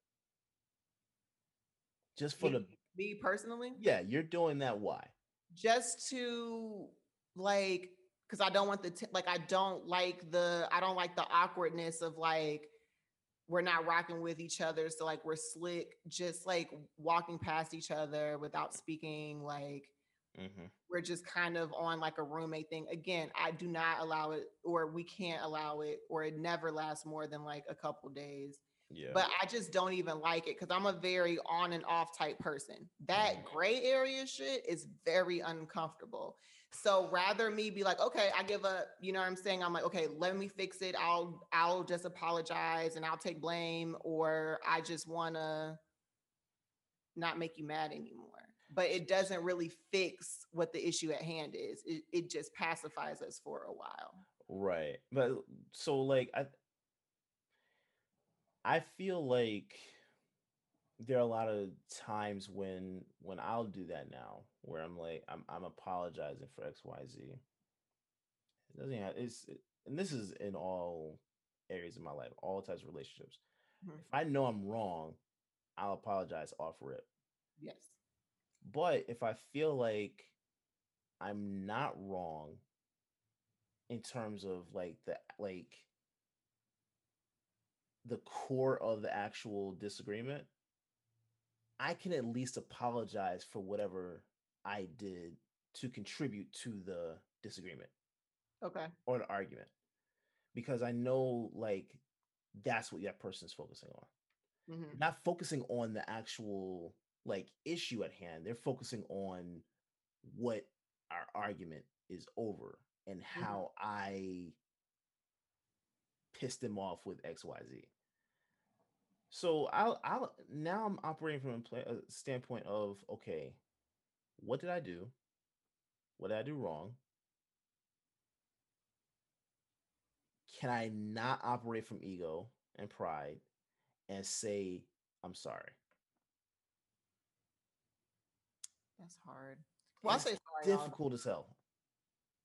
Just for me, the me personally? Yeah, you're doing that why? Just to like cuz I don't want the t- like I don't like the I don't like the awkwardness of like we're not rocking with each other so like we're slick just like walking past each other without speaking like Mm-hmm. We're just kind of on like a roommate thing. Again, I do not allow it, or we can't allow it, or it never lasts more than like a couple days. Yeah. But I just don't even like it because I'm a very on and off type person. That mm-hmm. gray area shit is very uncomfortable. So rather me be like, okay, I give up, you know what I'm saying? I'm like, okay, let me fix it. I'll I'll just apologize and I'll take blame, or I just wanna not make you mad anymore but it doesn't really fix what the issue at hand is. It, it just pacifies us for a while. Right. But so like I I feel like there are a lot of times when when I'll do that now where I'm like I'm I'm apologizing for XYZ. It doesn't have it's it, and this is in all areas of my life, all types of relationships. Mm-hmm. If I know I'm wrong, I'll apologize off rip. Yes. But if I feel like I'm not wrong in terms of like the like the core of the actual disagreement, I can at least apologize for whatever I did to contribute to the disagreement. Okay. Or the argument. Because I know like that's what that person's focusing on. Mm-hmm. Not focusing on the actual like issue at hand. They're focusing on what our argument is over and mm-hmm. how mm-hmm. I pissed them off with XYZ. So I'll I'll now I'm operating from a, a standpoint of okay, what did I do? What did I do wrong? Can I not operate from ego and pride and say I'm sorry? That's hard. Well, it's I'll say sorry, difficult y'all. as hell.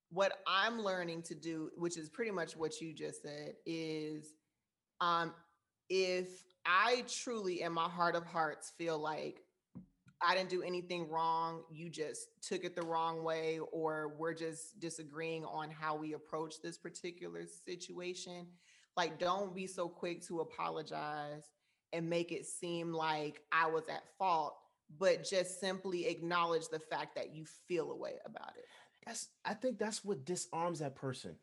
What I'm learning to do, which is pretty much what you just said, is um, if I truly, in my heart of hearts, feel like I didn't do anything wrong, you just took it the wrong way, or we're just disagreeing on how we approach this particular situation. Like, don't be so quick to apologize and make it seem like I was at fault but just simply acknowledge the fact that you feel a way about it. That's I think that's what disarms that person.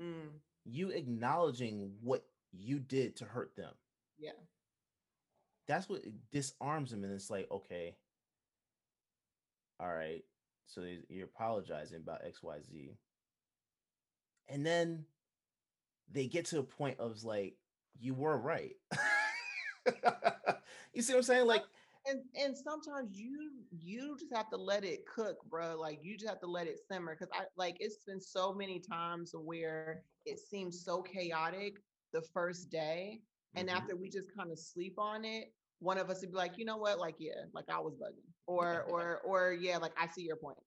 mm. you acknowledging what you did to hurt them. Yeah. That's what disarms them. And it's like, okay, all right. So you're apologizing about XYZ. And then they get to a point of like, you were right. you see what I'm saying? Like, and and sometimes you you just have to let it cook, bro. Like you just have to let it simmer. Cause I like it's been so many times where it seems so chaotic the first day. And mm-hmm. after we just kind of sleep on it, one of us would be like, you know what, like, yeah, like I was bugging. Or or or yeah, like I see your point.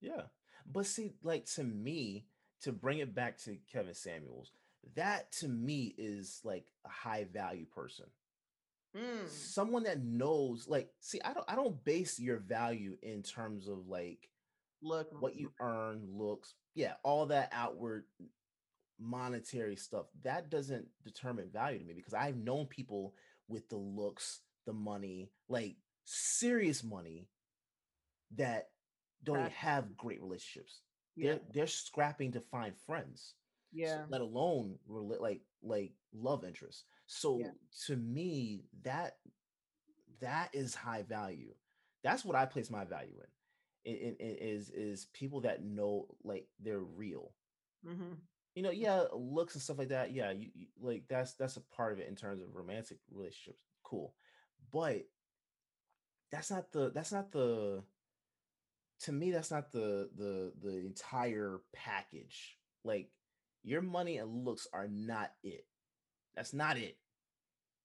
Yeah. But see, like to me, to bring it back to Kevin Samuels, that to me is like a high value person. Mm. Someone that knows, like, see, I don't I don't base your value in terms of like look what you earn, looks, yeah, all that outward monetary stuff. That doesn't determine value to me because I've known people with the looks, the money, like serious money that don't have great relationships. Yeah. They're they're scrapping to find friends. Yeah. So let alone like like love interests. So yeah. to me, that that is high value. That's what I place my value in. It, it, it is is people that know like they're real. Mm-hmm. You know, yeah, looks and stuff like that. Yeah, you, you like that's that's a part of it in terms of romantic relationships. Cool, but that's not the that's not the to me that's not the the the entire package like your money and looks are not it that's not it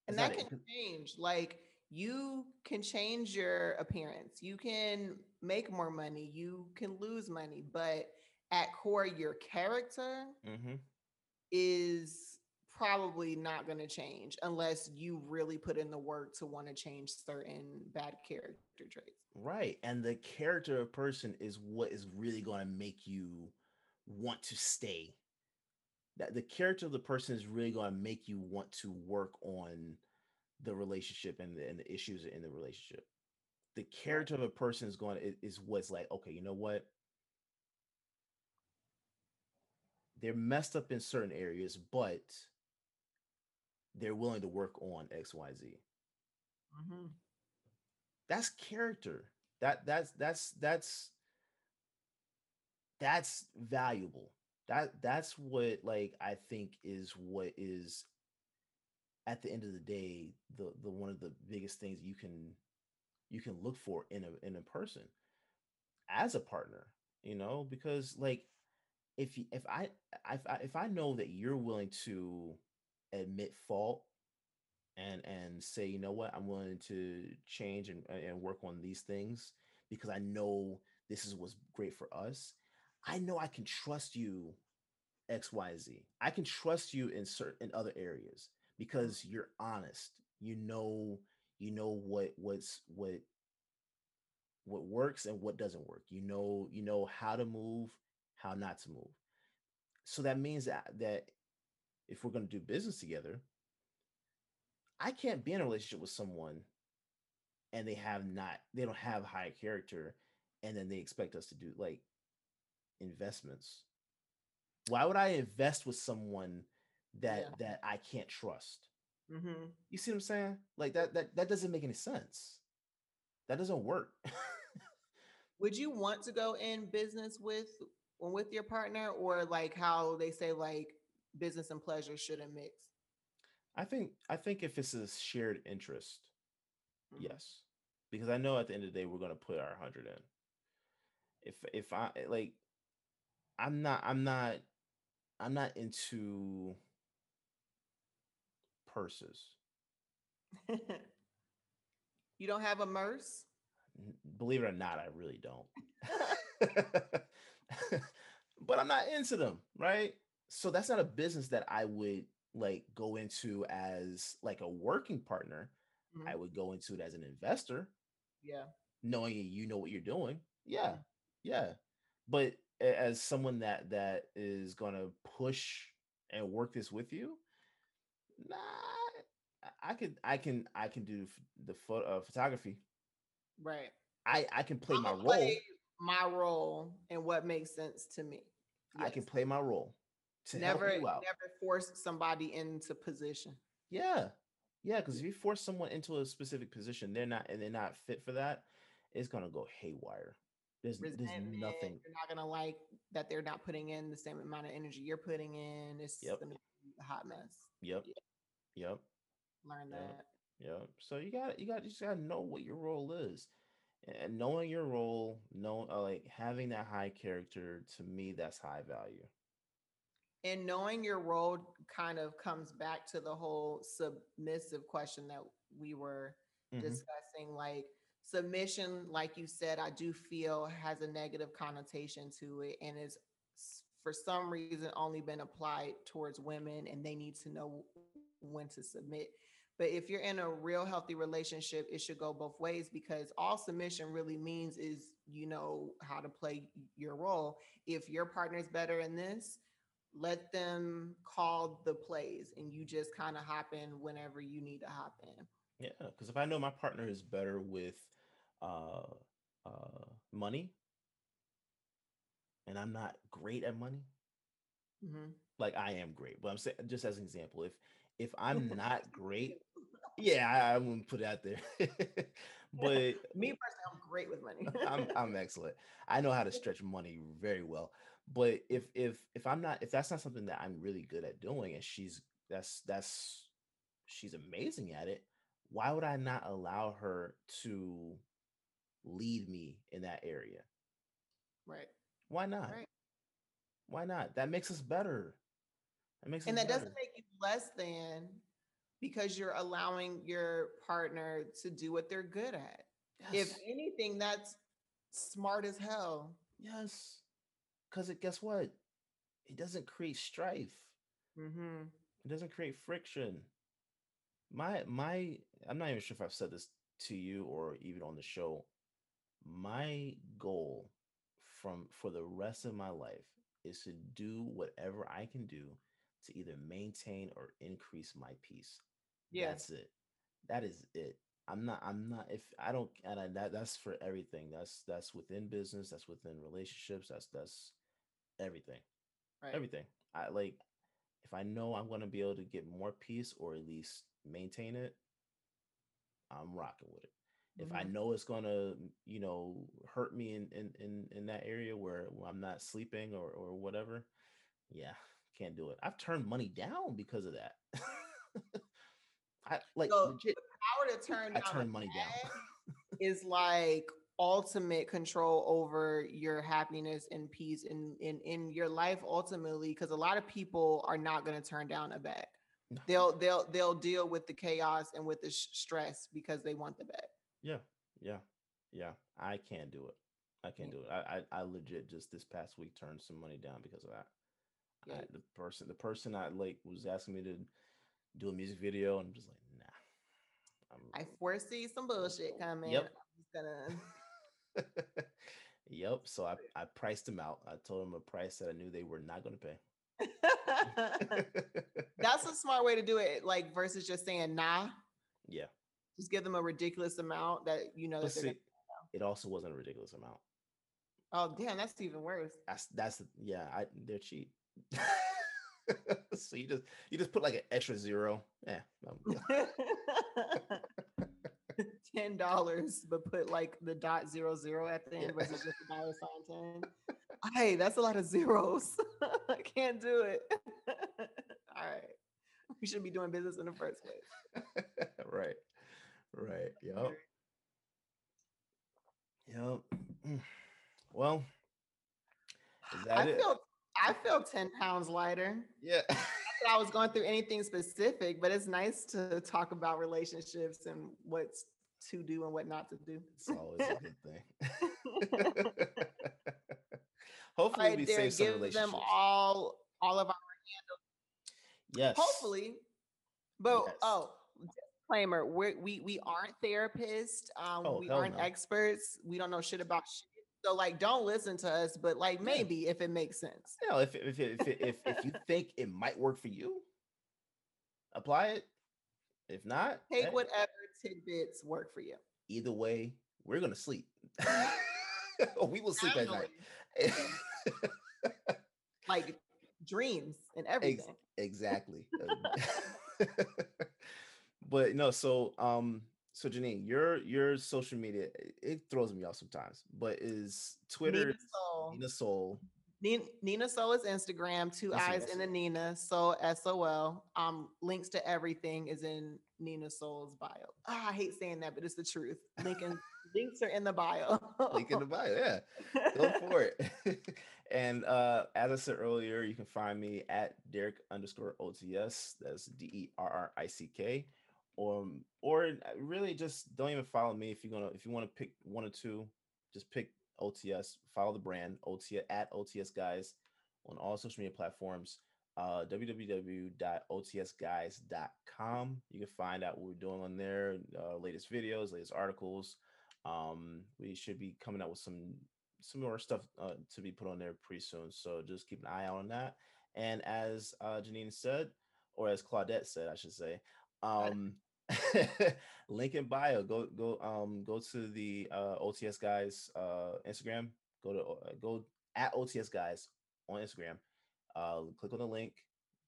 that's and that can it. change like you can change your appearance you can make more money you can lose money but at core your character mm-hmm. is probably not going to change unless you really put in the work to want to change certain bad character traits. Right. And the character of a person is what is really going to make you want to stay. That the character of the person is really going to make you want to work on the relationship and the, and the issues in the relationship. The character of a person is going to, is what's like, okay, you know what? They're messed up in certain areas, but they're willing to work on X, Y, Z. Mm-hmm. That's character. That that's that's that's that's valuable. That that's what like I think is what is at the end of the day the the one of the biggest things you can you can look for in a in a person as a partner you know because like if if I if I, if I know that you're willing to admit fault and and say you know what? I'm willing to change and, and work on these things because i know this is what's great for us i know i can trust you X Y Z. I can trust you in certain in other areas because you're honest. You know you know what what's what what works and what doesn't work. You know you know how to move how not to move so that means that that if we're going to do business together, I can't be in a relationship with someone and they have not, they don't have high character, and then they expect us to do like investments. Why would I invest with someone that yeah. that I can't trust? Mm-hmm. You see what I'm saying? Like that that that doesn't make any sense. That doesn't work. would you want to go in business with with your partner, or like how they say like business and pleasure shouldn't mix? I think I think if it's a shared interest, mm-hmm. yes, because I know at the end of the day we're gonna put our hundred in. If if I eh, like, I'm not I'm not I'm not into purses. you don't have a merce? Believe it or not, I really don't. but I'm not into them, right? so that's not a business that I would like go into as like a working partner. Mm-hmm. I would go into it as an investor. Yeah. Knowing you know what you're doing. Yeah. Yeah. But as someone that that is going to push and work this with you, nah, I could I can I can do the photo, uh, photography. Right. I I can play my role. My role and what makes sense to me. Yes. I can play my role to never help you out. never force somebody into position. Yeah. Yeah, because if you force someone into a specific position, they're not and they're not fit for that, it's gonna go haywire. There's there's nothing. You're not gonna like that they're not putting in the same amount of energy you're putting in. It's Yep. gonna be a hot mess. Yep. Yep. Learn Yeah. that. Yep. So you got you got you just gotta know what your role is. And knowing your role, know uh, like having that high character, to me, that's high value. And knowing your role kind of comes back to the whole submissive question that we were Mhm. discussing. Like submission, like you said, I do feel has a negative connotation to it, and is for some reason only been applied towards women, and they need to know when to submit. But if you're in a real healthy relationship, it should go both ways because all submission really means is you know how to play your role. If your partner is better in this, let them call the plays and you just kind of hop in whenever you need to hop in. Yeah, because if I know my partner is better with uh uh money and I'm not great at money, Mhm. like I am great, but I'm saying just as an example, if if I'm not great, yeah, I, I wouldn't put it out there. but Me personally, I'm great with money. I'm I'm excellent. I know how to stretch money very well. But if if if I'm not if that's not something that I'm really good at doing and she's that's that's she's amazing at it, why would I not allow her to lead me in that area? right. Why not? Right. Why not? That makes us better. That makes And that better. doesn't make you less than because you're allowing your partner to do what they're good at. If anything, that's smart as hell. yes. Because it guess what? It doesn't create strife. Mm-hmm. It doesn't create friction. My my I'm not even sure if I've said this to you or even on the show. My goal from for the rest of my life is to do whatever I can do to either maintain or increase my peace. Yeah. That's it. That is it. I'm not I'm not if I don't and I, that that's for everything. That's that's within business, that's within relationships, that's that's everything Right. everything. I like if I know I'm gonna be able to get more peace or at least maintain it, I'm rocking with it. If I Mhm. know it's gonna, you know, hurt me in in in, in that area where, where I'm not sleeping or or whatever, yeah, can't do it. I've turned money down because of that. I like So, legit. Power to turn I down turned money down. is like ultimate control over your happiness and peace in in in your life ultimately because a lot of people are not going to turn down a bag No. they'll they'll they'll deal with the chaos and with the sh- stress because they want the bag Yeah, yeah, yeah. I can't do it. I can't do it. I, I I legit just this past week turned some money down because of that. I, Yeah. the person the person I like was asking me to do a music video, and I'm just like, nah. i foresee some bullshit coming Yep. i'm gonna yep. So I I priced them out. I told them a price that I knew they were not going to pay. that's a smart way to do it like versus just saying nah yeah. just give them a ridiculous amount that you know that see, gonna, it also wasn't a ridiculous amount. oh damn that's even worse That's that's yeah. I they're cheap. so you just you just put like an extra zero. Yeah. ten dollars, but put like the dot zero zero at the end versus just a dollar sign ten. Hey, that's a lot of zeros. I can't do it. All right. We shouldn't be doing business in the first place. right. Right. Yep. Yep. Mm. Well, is that I it? feel I feel 10 pounds lighter. yeah. I was going through anything specific, but it's nice to talk about relationships and what's to do and what not to do. it's always a good thing. Hopefully, right, we save some give relationships. them all all of our handles. yes. hopefully but Yes. oh disclaimer we we we aren't therapists um Oh, we aren't no. experts we don't know shit about shit so like don't listen to us but like maybe if it makes sense You know, if if if if, if, if you think it might work for you, apply it. If not, take hey, whatever tidbits work for you either way, we're gonna sleep. we will sleep at night. Like dreams and everything. Ex- exactly. but no, so um, so Janine, your your social media it throws me off sometimes. But is Twitter Niina Sol? Niina Sol. Niina, Niina Sol is Instagram. Two That's eyes in the Niina. Sol S O L. Um, links to everything is in Niina Sol's bio. Oh, I hate saying that, but it's the truth. Lincoln links are in the bio. Link in the bio. Yeah, go for it. and uh, as I said earlier, you can find me at Derrick underscore OTS. That's D E R R I C K or or uh, really just don't even follow me if you're gonna if you want to pick one or two, just pick OTS. Follow the brand OTS at OTS guys on all social media platforms. Uh, www.otsguys.com. You can find out what we're doing on there, uh, latest videos, latest articles. Um, we should be coming out with some some more stuff uh, to be put on there pretty soon. So just keep an eye out on that. And as uh, Janine said, or as Claudette said, I should say, um, link in bio. Go go um go to the uh, OTS guys uh, Instagram. Go to uh, go at OTS guys on Instagram. Uh, click on the link.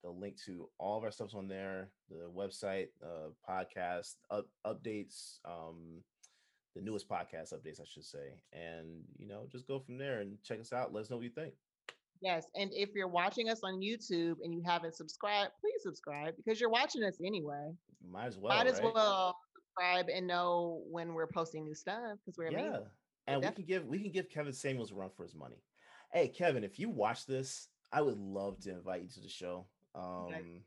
The link to all of our stuff's on there. The website, uh, podcast up, updates, um, the newest podcast updates, I should say, and you know just go from there and check us out. Let us know what you think. Yes. And if you're watching us on YouTube and you haven't subscribed, please subscribe because you're watching us anyway. Might as well. Might as right? well subscribe and know when we're posting new stuff because we're yeah. Amazing. And we can give we can give Kevin Samuels a run for his money. Hey Kevin, if you watch this, I would love to invite you to the show. Um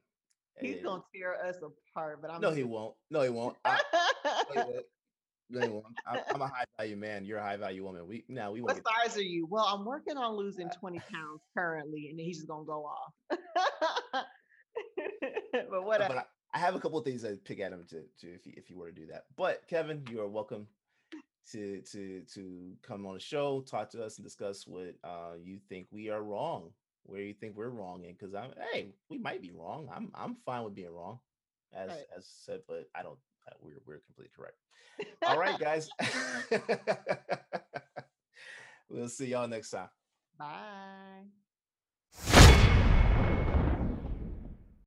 He's gonna tear us apart, but I'm no, he won't. No, he won't. I, I'm, I'm a high value man. You're a high value woman. We now we. What size are you? Well, I'm working on losing 20 pounds currently, and he's just gonna go off. but what? But I, I, have a couple of things I pick at him to, to if you, if you were to do that. But Kevin, you are welcome to to to come on the show, talk to us, and discuss what uh, you think we are wrong, where you think we're wrong, and because I'm hey, we might be wrong. I'm I'm fine with being wrong, as right. as said, but I don't. Uh, we're we're completely correct. All right, guys. we'll see y'all next time. Bye.